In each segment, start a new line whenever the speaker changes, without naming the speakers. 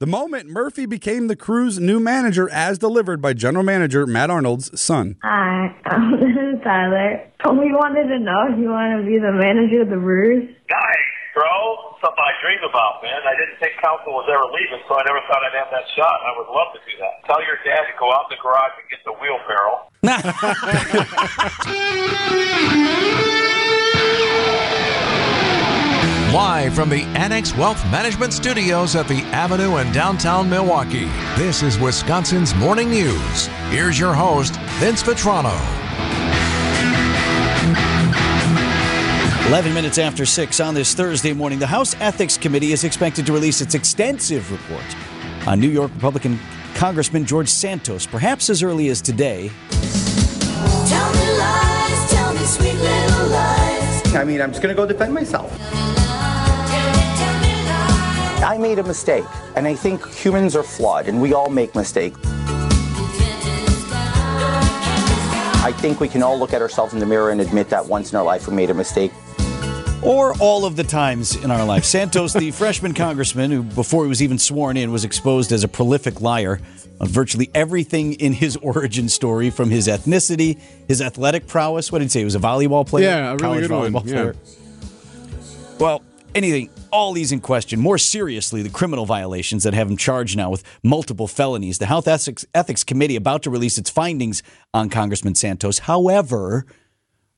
The moment Murphy became the crew's new manager, as delivered by general manager Matt Arnold's son.
Hi, um, this is Tyler. We wanted to know if you want to be the manager of the Brewers.
Nice, bro. Something I dream about, man. I didn't think Counsell was ever leaving, so I never thought I'd have that shot. I would love to do that. Tell your dad to go out in the garage and get the wheelbarrow.
Live from the Annex Wealth Management Studios at the Avenue in downtown Milwaukee, this is Wisconsin's Morning News. Here's your host, Vince Vitrano.
11 minutes after 6 on this Thursday morning, the House Ethics Committee is expected to release its extensive report on New York Republican Congressman George Santos, perhaps as early as today.
Tell me lies, tell me sweet little lies.
I mean, I'm just going to go defend myself. I made a mistake, and I think humans are flawed, and we all make mistakes. I think we can all look at ourselves in the mirror and admit that once in our life we made a mistake.
Or all of the times in our life. Santos, the freshman congressman who, before he was even sworn in, was exposed as a prolific liar on virtually everything in his origin story from his ethnicity, his athletic prowess. What did he say? He was a volleyball player?
Yeah, a really
College
good one.
volleyball
Yeah.
player. Well, anything, all these in question. More seriously, the criminal violations that have him charged now with multiple felonies. The Health Ethics, Ethics Committee about to release its findings on Congressman Santos. However,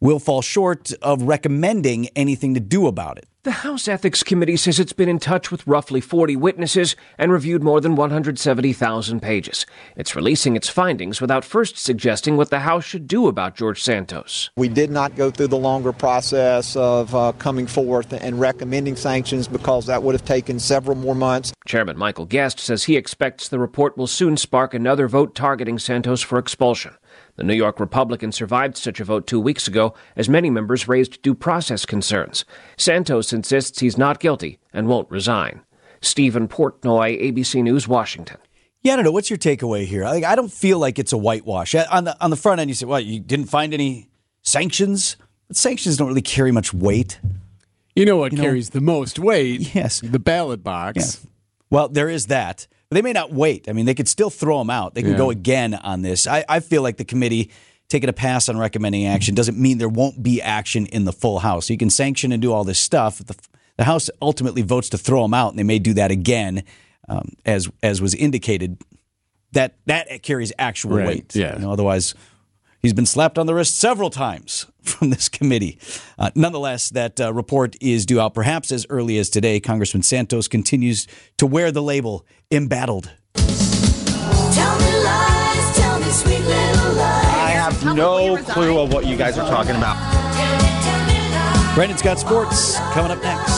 will fall short of recommending anything to do about it.
The House Ethics Committee says it's been in touch with roughly 40 witnesses and reviewed more than 170,000 pages. It's releasing its findings without first suggesting what the House should do about George Santos.
We did not go through the longer process of uh, coming forth and recommending sanctions because that would have taken several more months.
Chairman Michael Guest says he expects the report will soon spark another vote targeting Santos for expulsion. The New York Republican survived such a vote two weeks ago as many members raised due process concerns. Santos insists he's not guilty and won't resign. Stephen Portnoy, ABC News, Washington.
Yeah, I don't know. What's your takeaway here? Like, I don't feel like it's a whitewash. Uh, on the on the front end, you say, "Well, you didn't find any sanctions." But sanctions don't really carry much weight.
You know what
You know-
carries the most weight?
Yes.
The ballot box.
Yeah. Well, there is that. They may not wait. I mean, they could still throw them out. They can
Yeah.
go again on this. I, I feel like the committee taking a pass on recommending action doesn't mean there won't be action in the full House. You can sanction and do all this stuff. The, the House ultimately votes to throw them out, and they may do that again, um, as as was indicated. That that carries actual
Right,
weight.
yeah.
You know, otherwise, he's been slapped on the wrist several times from this committee. Uh, nonetheless, that uh, report is due out perhaps as early as today. Congressman Santos continues to wear the label embattled.
Tell me lies, tell me sweet little lies.
I have no clue of what you guys are talking about.
Tell me lies.
Brandon's got sports coming up next.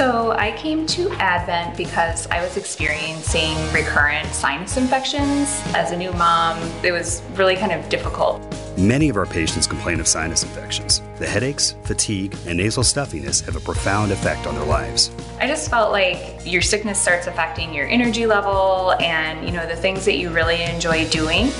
So I came to Advent because I was experiencing recurrent sinus infections. As a new mom, it was really kind of difficult.
Many of our patients complain of sinus infections. The headaches, fatigue, and nasal stuffiness have a profound effect on their lives.
I just felt like your sickness starts affecting your energy level and, you know, the things that you really enjoy doing.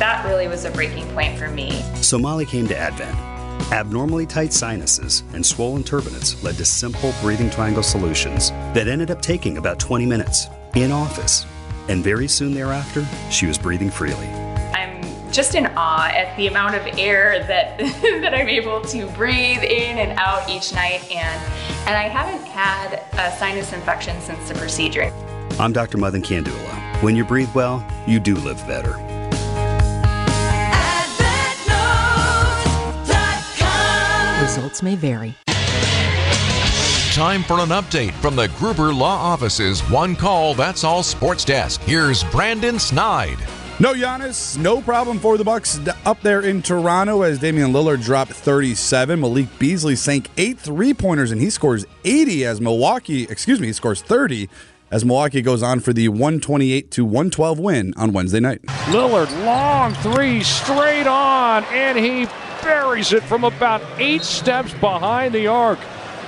That really was a breaking point for me.
So Molly came to Advent. Abnormally tight sinuses and swollen turbinates led to simple breathing triangle solutions that ended up taking about 20 minutes in office. And very soon thereafter, she was breathing freely.
I'm just in awe at the amount of air that that I'm able to breathe in and out each night and and I haven't had a sinus infection since the procedure.
I'm Dr. Mohan Kandula. When you breathe well, you do live better.
Results may vary.
Time for an update from the Gruber Law Office's One Call That's All Sports Desk. Here's Brandon Snide.
No Giannis, no problem for the Bucks up there in Toronto as Damian Lillard dropped 37. Malik Beasley sank eight three-pointers and he scores 80 as Milwaukee, excuse me, he scores 30 as Milwaukee goes on for the 128 to 112 win on Wednesday night.
Lillard, long three straight on, and he buries it from about eight steps behind the arc.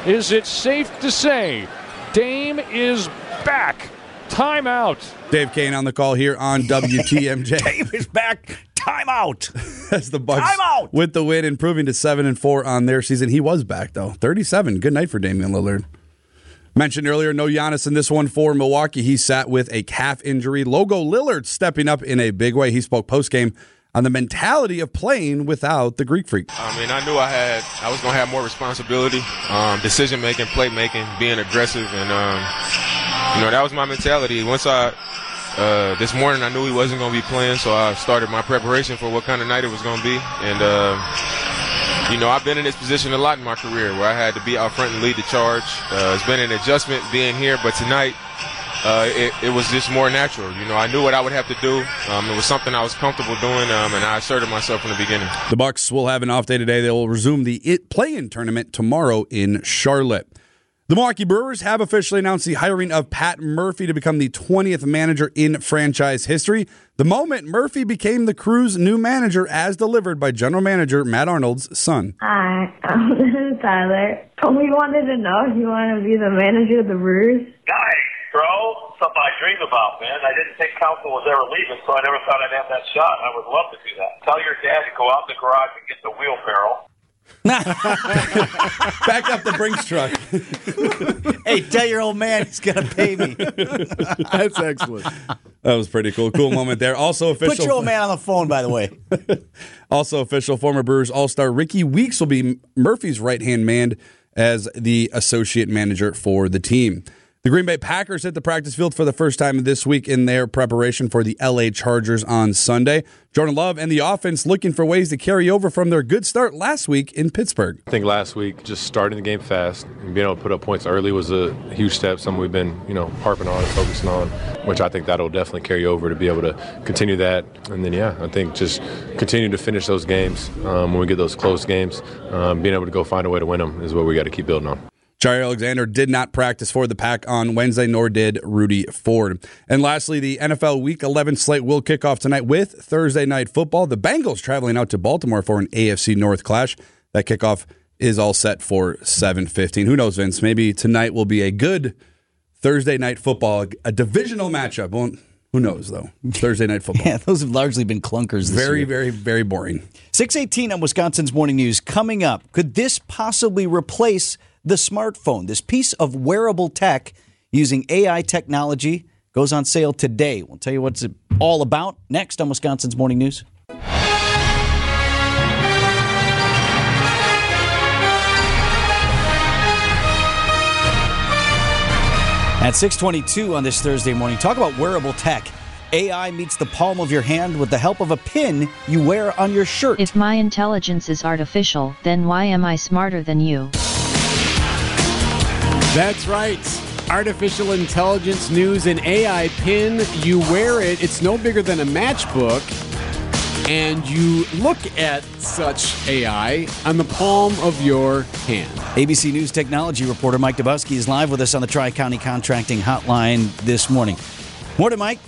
Is it safe to say Dame is back? Timeout.
Dave Koehn on the call here on WTMJ.
Dave is back. Timeout.
as the Bucks with the win, improving to seven and four on their season. He was back though, thirty-seven. Good night for Damian Lillard. Mentioned earlier, no Giannis in this one for Milwaukee. He sat with a calf injury. Logo Lillard stepping up in a big way. He spoke post game on the mentality of playing without the Greek Freak.
I mean, I knew I had, I was to have more responsibility, um, decision making, play making, being aggressive, and um, you know that was my mentality. Once I, uh, this morning, I knew he wasn't going to be playing, so I started my preparation for what kind of night it was going to be, and. Uh, you know, I've been in this position a lot in my career where I had to be out front and lead the charge. Uh, it's been an adjustment being here, but tonight uh, it, it, was just more natural. You know, I knew what I would have to do. Um, it was something I was comfortable doing, um, and I asserted myself from the beginning.
The Bucks will have an off day today. They will resume the it play-in tournament tomorrow in Charlotte. The Milwaukee Brewers have officially announced the hiring of Pat Murphy to become the 20th manager in franchise history. The moment Murphy became the crew's new manager, as delivered by general manager Matt Arnold's son.
Hi, this is Tyler. We wanted to know if you want to be the manager of the Brewers.
Nice, bro. Something I dream about, man. I didn't think Counsell was ever leaving, so I never thought I'd have that shot. I would love to do that. Tell your dad to go out in the garage and get the wheelbarrow.
Back up the Brinks truck.
hey, tell your old man he's gonna pay me.
That's excellent.
That was pretty cool. Cool moment there. Also official.
Put your old man on the phone, by the way.
also official. Former Brewers All Star Rickie Weeks will be Murphy's right hand man as the associate manager for the team. The Green Bay Packers hit the practice field for the first time this week in their preparation for the LA Chargers on Sunday. Jordan Love and the offense looking for ways to carry over from their good start last week in Pittsburgh.
I think last week just starting the game fast and being able to put up points early was a huge step, something we've been, you know, harping on and focusing on, which I think that'll definitely carry over to be able to continue that. And then, yeah, I think just continue to finish those games um, when we get those close games, um, being able to go find a way to win them is what we got to keep building on.
Jaire Alexander did not practice for the pack on Wednesday, nor did Rudy Ford. And lastly, the NFL Week 11 slate will kick off tonight with Thursday night football. The Bengals traveling out to Baltimore for an AFC North clash. That kickoff is all set for 7:15. Who knows, Vince? Maybe tonight will be a good Thursday night football, a divisional matchup. Well, who knows though? Thursday night football.
Yeah, those have largely been clunkers. This
very,
year.
very, very boring.
618 on Wisconsin's Morning News. Coming up, could this possibly replace the smartphone? This piece of wearable tech using AI technology goes on sale today. We'll tell you what's it all about next on Wisconsin's Morning News. At 622 on this Thursday morning, talk about wearable tech. AI meets the palm of your hand with the help of a pin you wear on your shirt.
If my intelligence is artificial, then why am I smarter than you?
That's right. Artificial intelligence news and AI pin. You wear it. It's no bigger than a matchbook. And you look at such AI on the palm of your hand.
ABC News technology reporter Mike Dobuski is live with us on the Tri County Contracting Hotline this morning. Morning, Mike.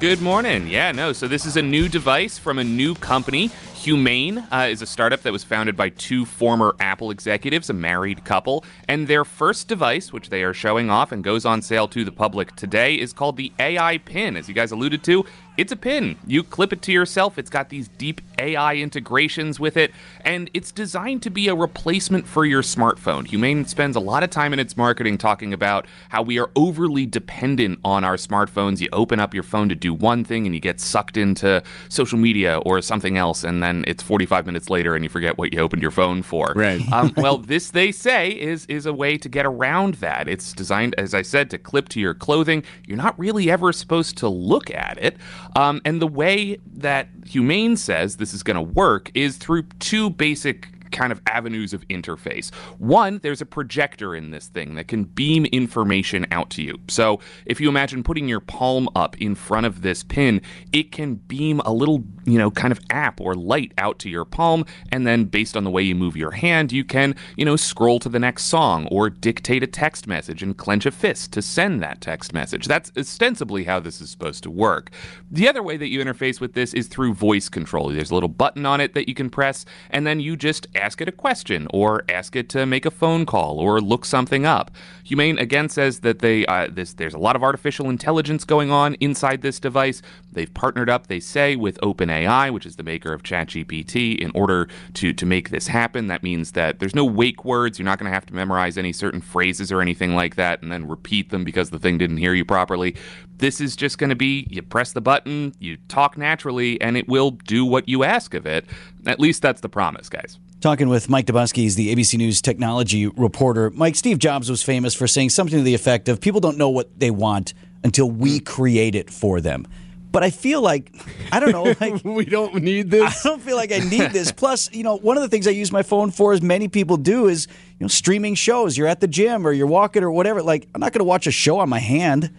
Good morning. Yeah, no. So this is a new device from a new company. Humane uh, is a startup that was founded by two former Apple executives, a married couple, and their first device, which they are showing off and goes on sale to the public today, is called the AI Pin. As you guys alluded to, it's a pin. You clip it to yourself. It's got these deep AI integrations with it, and it's designed to be a replacement for your smartphone. Humane spends a lot of time in its marketing talking about how we are overly dependent on our smartphones. You open up your phone to do one thing and you get sucked into social media or something else, and then it's 45 minutes later and you forget what you opened your phone for.
Right.
Um, well, this they say is is a way to get around that. It's designed, as I said, to clip to your clothing. You're not really ever supposed to look at it. Um, and the way that Humane says this is going to work is through two basic kind of avenues of interface. One, there's a projector in this thing that can beam information out to you. So if you imagine putting your palm up in front of this pin, it can beam a little, you know, kind of app or light out to your palm. And then based on the way you move your hand, you can, you know, scroll to the next song or dictate a text message and clench a fist to send that text message. That's ostensibly how this is supposed to work. The other way that you interface with this is through voice control. There's a little button on it that you can press, and then you just ask it a question or ask it to make a phone call or look something up. Humane again says that they uh, this there's a lot of artificial intelligence going on inside this device. They've partnered up, they say, with OpenAI, which is the maker of ChatGPT, in order to to make this happen. That means that there's no wake words. You're not going to have to memorize any certain phrases or anything like that, and then repeat them because the thing didn't hear you properly. This is just going to be you press the button, you talk naturally, and it will do what you ask of it. At least that's the promise, guys.
Talking with Mike Dobuski, he's the ABC News technology reporter. Mike, Steve Jobs was famous for saying something to the effect of people don't know what they want until we hmm. create it for them. But I feel like, I don't know, like
we don't need this.
I don't feel like I need this. Plus, you know, one of the things I use my phone for, as many people do, is you know streaming shows. You're at the gym or you're walking or whatever. Like, I'm not going to watch a show on my hand.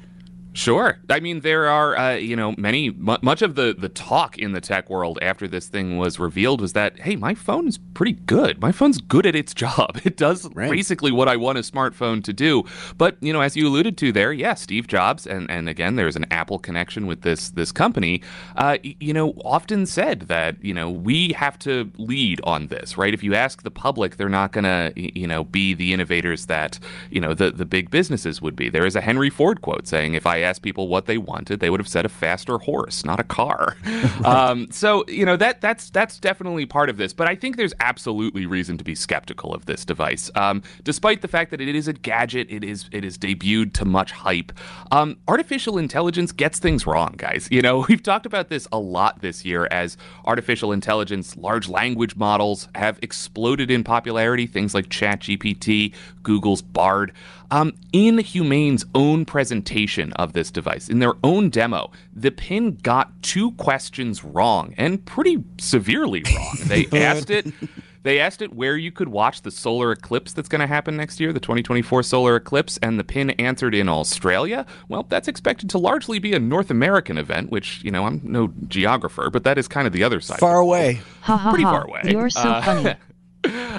Sure. I mean, there are, uh, you know, many, mu much of the, the talk in the tech world after this thing was revealed was that, hey, my phone is pretty good. My phone's good at its job. It does basically what I want a smartphone to do. But, you know, as you alluded to there, yeah, Steve Jobs, and, and again, there's an Apple connection with this, this company, uh, you know, often said that, you know, we have to lead on this, right? If you ask the public, they're not going to, you know, be the innovators that, you know, the, the big businesses would be. There is a Henry Ford quote saying, if I asked people what they wanted, they would have said a faster horse, not a car. um, so you know that that's that's definitely part of this. But I think there's absolutely reason to be skeptical of this device, um, despite the fact that it is a gadget. It is it is debuted to much hype. Um, artificial intelligence gets things wrong, guys. You know we've talked about this a lot this year as artificial intelligence, large language models have exploded in popularity. Things like ChatGPT, Google's Bard. Um, in Humane's own presentation of this device, in their own demo, the pin got two questions wrong and pretty severely wrong. They asked it. They asked it where you could watch the solar eclipse that's going to happen next year, the 2024 solar eclipse, and the pin answered in Australia. Well, that's expected to largely be a North American event, which, you know, I'm no geographer, but that is kind of the other side.
Far away.
Ha ha
Pretty
ha.
far away.
You're so
Uh,
funny.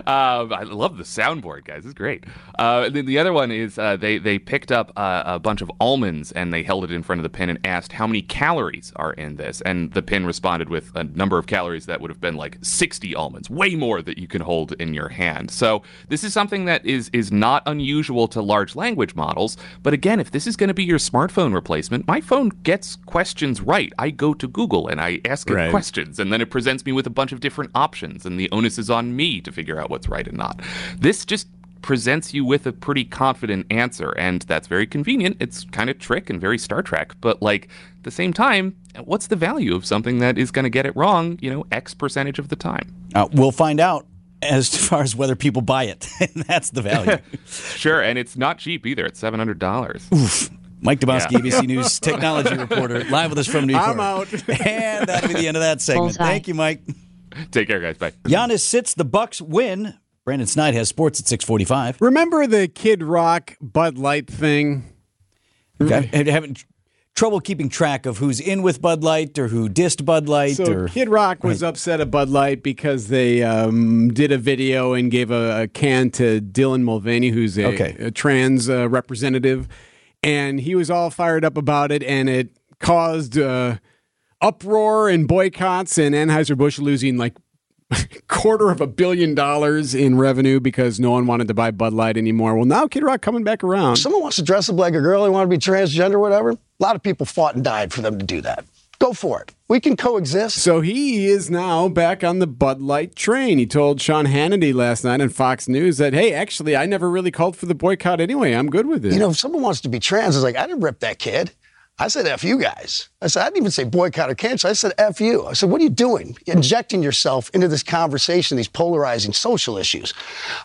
Um, I love the soundboard, guys. It's great. Uh, and then the other one is uh, they they picked up uh, a bunch of almonds and they held it in front of the pin and asked how many calories are in this, and the pin responded with a number of calories that would have been like 60 almonds, way more that you can hold in your hand. So this is something that is is not unusual to large language models. But again, if this is going to be your smartphone replacement, my phone gets questions right. I go to Google and I ask it
Right.
questions, and then it presents me with a bunch of different options, and the onus is on me to figure out what's right and not. This just presents you with a pretty confident answer, and that's very convenient. It's kind of trick and very Star Trek, but like at the same time, what's the value of something that is going to get it wrong? You know, X percentage of the time.
Uh, we'll find out as far as whether people buy it. that's the value.
Sure, and it's not cheap either. It's seven hundred dollars. Oof.
Mike Dobuski,
Yeah.
ABC News technology reporter, live with us from New York.
I'm out.
And that'll be the end of that segment.
Bullseye.
Thank you, Mike.
Take care, guys. Bye.
Giannis sits, the Bucks win. Brandon Snide has sports at 645.
Remember the Kid Rock Bud Light thing?
I'm having trouble keeping track of who's in with Bud Light or who dissed Bud Light.
So
or
Kid Rock was upset at Bud Light because they um, did a video and gave a, a can to Dylan Mulvaney, who's a,
Okay.
a trans uh, representative, and he was all fired up about it, and it caused uh, uproar and boycotts, and Anheuser Busch losing like quarter of a billion dollars in revenue because no one wanted to buy Bud Light anymore. Well, now Kid Rock coming back around.
If someone wants to dress up like a girl, they want to be transgender, whatever. A lot of people fought and died for them to do that. Go for it. We can coexist.
So he is now back on the Bud Light train. He told Sean Hannity last night on Fox News that, hey, actually, I never really called for the boycott anyway. I'm good with it.
You know, if someone wants to be trans, it's like, I didn't rip that kid. I said, F you guys. I said, I didn't even say boycott or cancel. I said, F you. I said, what are you doing? Injecting yourself into this conversation, these polarizing social issues.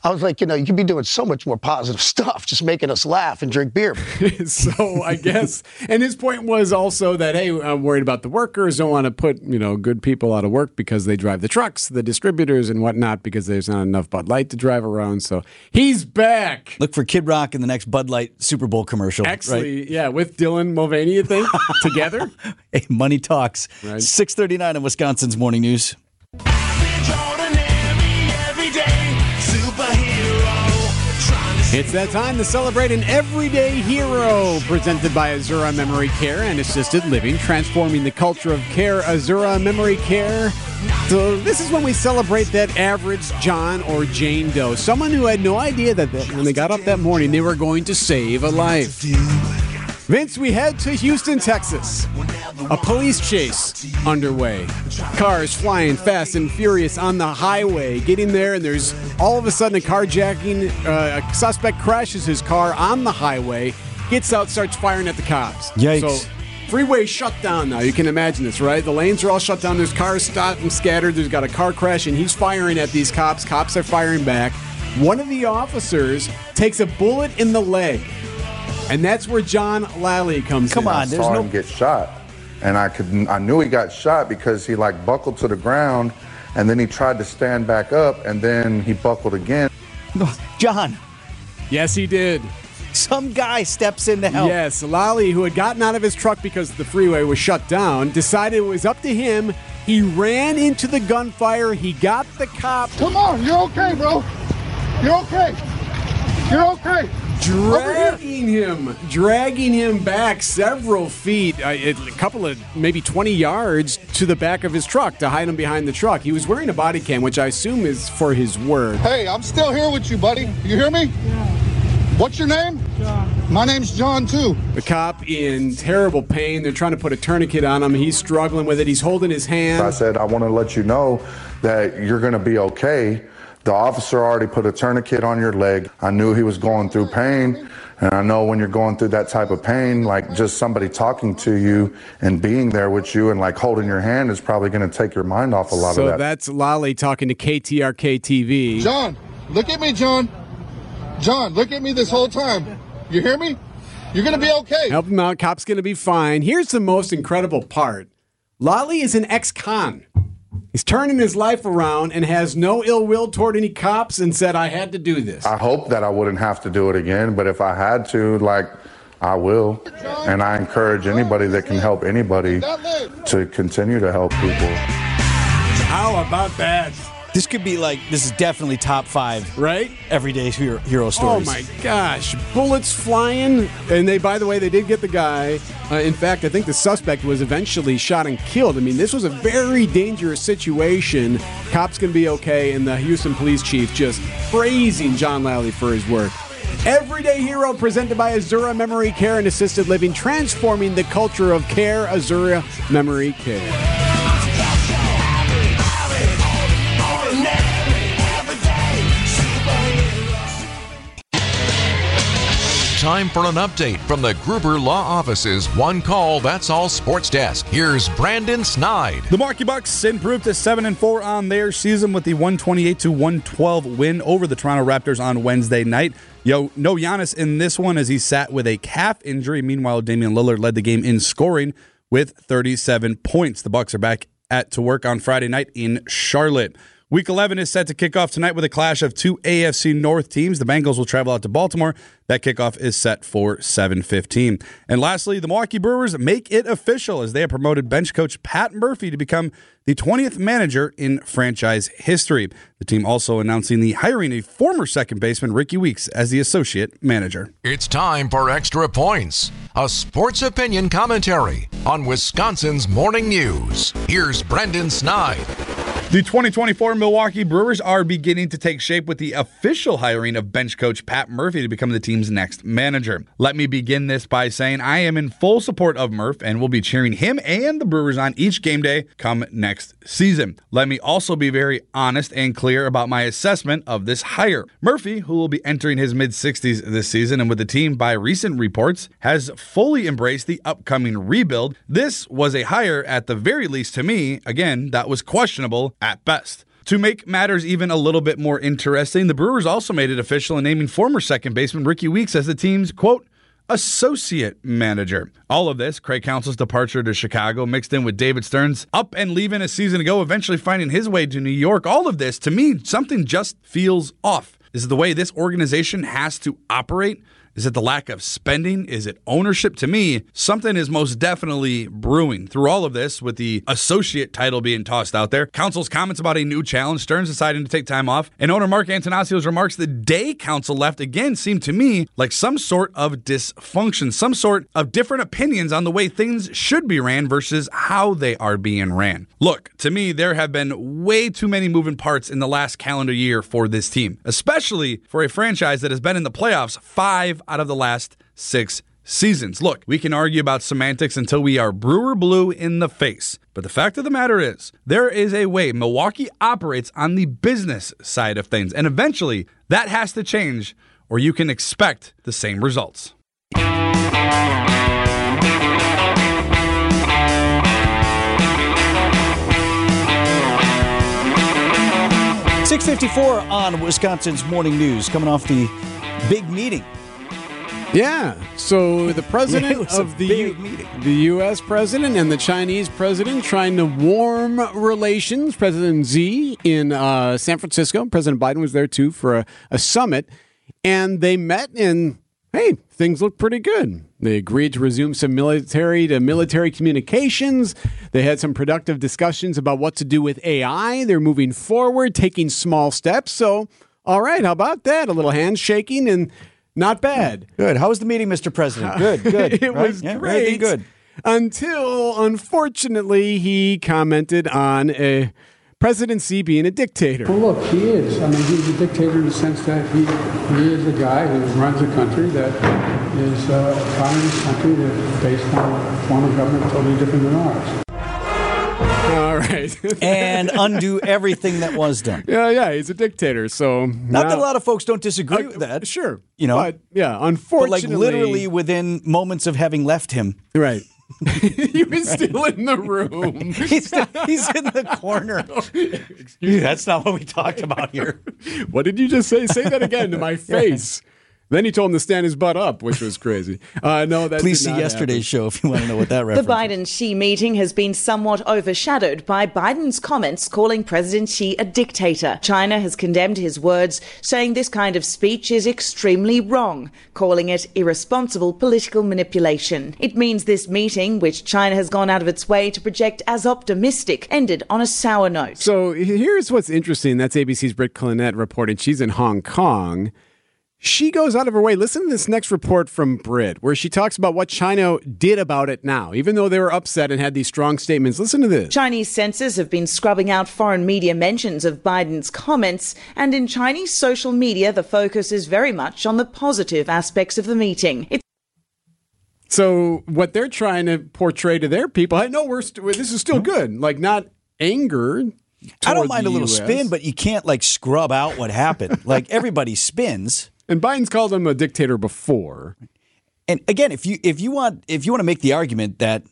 I was like, you know, you could be doing so much more positive stuff, just making us laugh and drink beer.
so I guess, and his point was also that, hey, I'm worried about the workers. Don't want to put, you know, good people out of work because they drive the trucks, the distributors and whatnot, because there's not enough Bud Light to drive around. So he's back.
Look for Kid Rock in the next Bud Light Super Bowl commercial. right?
Actually, yeah, with Dylan Mulvaney, you think, together?
Hey, money talks.
Right.
639 in Wisconsin's Morning News.
Every day, superhero, trying to
It's that time to celebrate an everyday hero presented by Azura Memory Care and Assisted Living, transforming the culture of care. Azura Memory Care. So, this is when we celebrate that average John or Jane Doe, someone who had no idea that, that when they got up that morning they were going to save a life. Vince, we head to Houston, Texas. A police chase underway. Cars flying fast and furious on the highway. Getting there, and there's all of a sudden a carjacking. Uh, a suspect crashes his car on the highway, gets out, starts firing at the cops.
Yikes.
So, freeway shut down now. You can imagine this, right? The lanes are all shut down. There's cars stopped and scattered. There's got a car crash, and he's firing at these cops. Cops are firing back. One of the officers takes a bullet in the leg. And that's where John Lally comes in.
I saw him get shot, and I could I knew he got shot because he like buckled to the ground, and then he tried to stand back up, and then he buckled again.
John.
Yes, he did.
Some guy steps in to help.
Yes, Lally, who had gotten out of his truck because the freeway was shut down, decided it was up to him. He ran into the gunfire. He got the cop.
Come on, you're okay, bro. You're okay. You're okay.
Dragging him, dragging him back several feet, uh, a couple of maybe 20 yards to the back of his truck to hide him behind the truck. He was wearing a body cam, which I assume is for his work.
Hey, I'm still here with you, buddy. You hear me? Yeah. What's your name? John. My name's John, too.
The cop in terrible pain. They're trying to put a tourniquet on him. He's struggling with it. He's holding his hand.
I said, I want to let you know that you're going to be okay. The officer already put a tourniquet on your leg. I knew he was going through pain. And I know when you're going through that type of pain, like just somebody talking to you and being there with you and like holding your hand is probably going to take your mind off a lot
so
of that.
So that's Lolly talking to KTRK TV.
John, look at me, John. John, look at me this whole time. You hear me? You're going to be okay.
Help him out. Cop's going to be fine. Here's the most incredible part Lolly is an ex con. He's turning his life around and has no ill will toward any cops and said, I had to do this.
I hope that I wouldn't have to do it again, but if I had to, like, I will. And I encourage anybody that can help anybody to continue to help people.
How about that?
This could be like, this is definitely top five.
Right?
Everyday hero, hero
Oh my gosh. Bullets flying. And they, by the way, they did get the guy. Uh, in fact, I think the suspect was eventually shot and killed. I mean, this was a very dangerous situation. Cops can be okay. And the Houston police chief just praising John Lally for his work. Everyday Hero presented by Azura Memory Care and Assisted Living, transforming the culture of care. Azura Memory Care.
Time for an update from the Gruber Law Office's One Call That's All Sports Desk. Here's Brandon Snide.
The Marky Bucks improved to seven and four on their season with the 128 to 112 win over the Toronto Raptors on Wednesday night. Yo, no Giannis in this one as he sat with a calf injury. Meanwhile, Damian Lillard led the game in scoring with 37 points. The Bucks are back at to work on Friday night in Charlotte. Week 11 is set to kick off tonight with a clash of two AFC North teams. The Bengals will travel out to Baltimore. That kickoff is set for 7:15. And lastly, the Milwaukee Brewers make it official as they have promoted bench coach Pat Murphy to become the 20th manager in franchise history. The team also announcing the hiring a former second baseman Rickie Weeks as the associate manager.
It's time for Extra Points, a sports opinion commentary on Wisconsin's morning news. Here's Brendan Snide.
The 2024 Milwaukee Brewers are beginning to take shape with the official hiring of bench coach Pat Murphy to become the team's next manager. Let me begin this by saying I am in full support of Murph and will be cheering him and the Brewers on each game day come next season. Let me also be very honest and clear about my assessment of this hire. Murphy, who will be entering his mid 60s this season and with the team by recent reports, has fully embraced the upcoming rebuild. This was a hire at the very least to me, again, that was questionable at best. To make matters even a little bit more interesting, the Brewers also made it official in naming former second baseman Rickie Weeks as the team's quote associate manager. All of this, Craig Counsell's departure to Chicago, mixed in with David Stearns' up and leaving a season ago, eventually finding his way to New York. All of this, to me, something just feels off. This is the way this organization has to operate. Is it the lack of spending? Is it ownership? To me, something is most definitely brewing. Through all of this, with the associate title being tossed out there, Counsell's comments about a new challenge, Stearns deciding to take time off, and owner Mark Attanasio's remarks the day Council left again seemed to me like some sort of dysfunction, some sort of different opinions on the way things should be ran versus how they are being ran. Look, to me, there have been way too many moving parts in the last calendar year for this team, especially for a franchise that has been in the playoffs five out of the last six seasons. Look, we can argue about semantics until we are brewer blue in the face. But the fact of the matter is, there is a way Milwaukee operates on the business side of things. And eventually, that has to change, or you can expect the same results.
654 on Wisconsin's Morning News, coming off the big meeting.
Yeah. So the president of the U- the U.S. president and the Chinese president trying to warm relations. President Xi in uh, San Francisco. President Biden was there too for a, a summit, and they met and hey, things look pretty good. They agreed to resume some military to military communications. They had some productive discussions about what to do with AI. They're moving forward, taking small steps. So, all right, how about that? A little handshaking and not bad.
Good. How was the meeting, Mr. President? Good, good.
it
right?
was
Yeah,
great.
good.
Until, unfortunately, he commented on a presidency being a dictator.
Well, look, he is. I mean, he's a dictator in the sense that he, he is a guy who runs a country that is uh, a communist country that's based on a form of government totally different than ours.
All right.
and undo everything that was done.
Yeah, yeah, he's a dictator. So
Not that a lot of folks don't disagree with uh, that.
Sure.
You know,
But, yeah,
but like
unfortunately,
literally within moments of having left him.
Right. he was still in the room.
he's, he's in the corner. Excuse me. That's not what we talked about here.
What did you just say? Say that again to my face. Then he told him to stand his butt up, which was crazy. Uh, no, that
Please see
not
yesterday's show if you want to know what that
The. Biden Xi meeting has been somewhat overshadowed by Biden's comments calling President Xi a dictator. China has condemned his words, saying this kind of speech is extremely wrong, calling it irresponsible political manipulation. It means this meeting, which China has gone out of its way to project as optimistic, ended on a sour note.
So here's what's interesting. That's ABC's Britt Clennett reporting. She's in Hong Kong. She goes out of her way. Listen to this next report from Britt, where she talks about what China did about it now, even though they were upset and had these strong statements. Listen to this.
Chinese censors have been scrubbing out foreign media mentions of Biden's comments, and in Chinese social media, the focus is very much on the positive aspects of the meeting. It's
So what they're trying to portray to their people, I know we're st- this is still mm-hmm. good, like not anger.
I don't mind a little
US.
spin, but you can't like scrub out what happened. like everybody spins.
And Biden's called him a dictator before.
And again, if you if you want if you want to make the argument that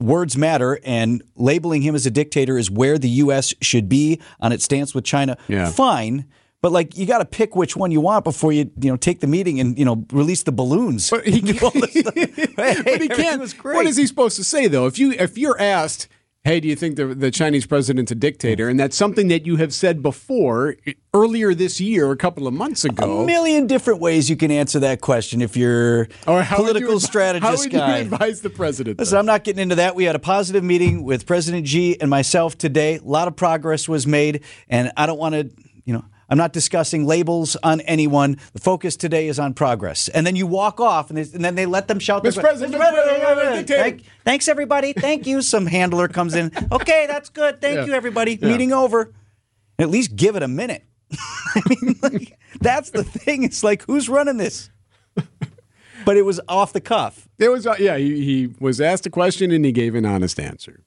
words matter and labeling him as a dictator is where the U.S. should be on its stance with China,
Yeah.
fine. But like you got to pick which one you want before you you know take the meeting and you know release the balloons.
But he, but he can't. What is he supposed to say though? If you if you're asked, "Hey, do you think the the Chinese president's a dictator?" and that's something that you have said before earlier this year, a couple of months ago.
A million different ways you can answer that question if you're
Or how
political
you,
strategist
How would
guy.
you advise the president?
Listen, I'm not getting into that. We had a positive meeting with President Xi and myself today. A lot of progress was made, and I don't want to, you know, I'm not discussing labels on anyone. The focus today is on progress. And then you walk off, and, and then they let them shout.
Mr. President, Mr. President.
Thank- thanks, everybody. Thank you. Some handler comes in. Okay, that's good. Thank
Yeah.
you, everybody.
Yeah.
Meeting over. At least give it a minute. I mean, like, that's the thing. It's like, who's running this? But it was off the cuff.
It was uh, yeah. He, he was asked a question and he gave an honest answer.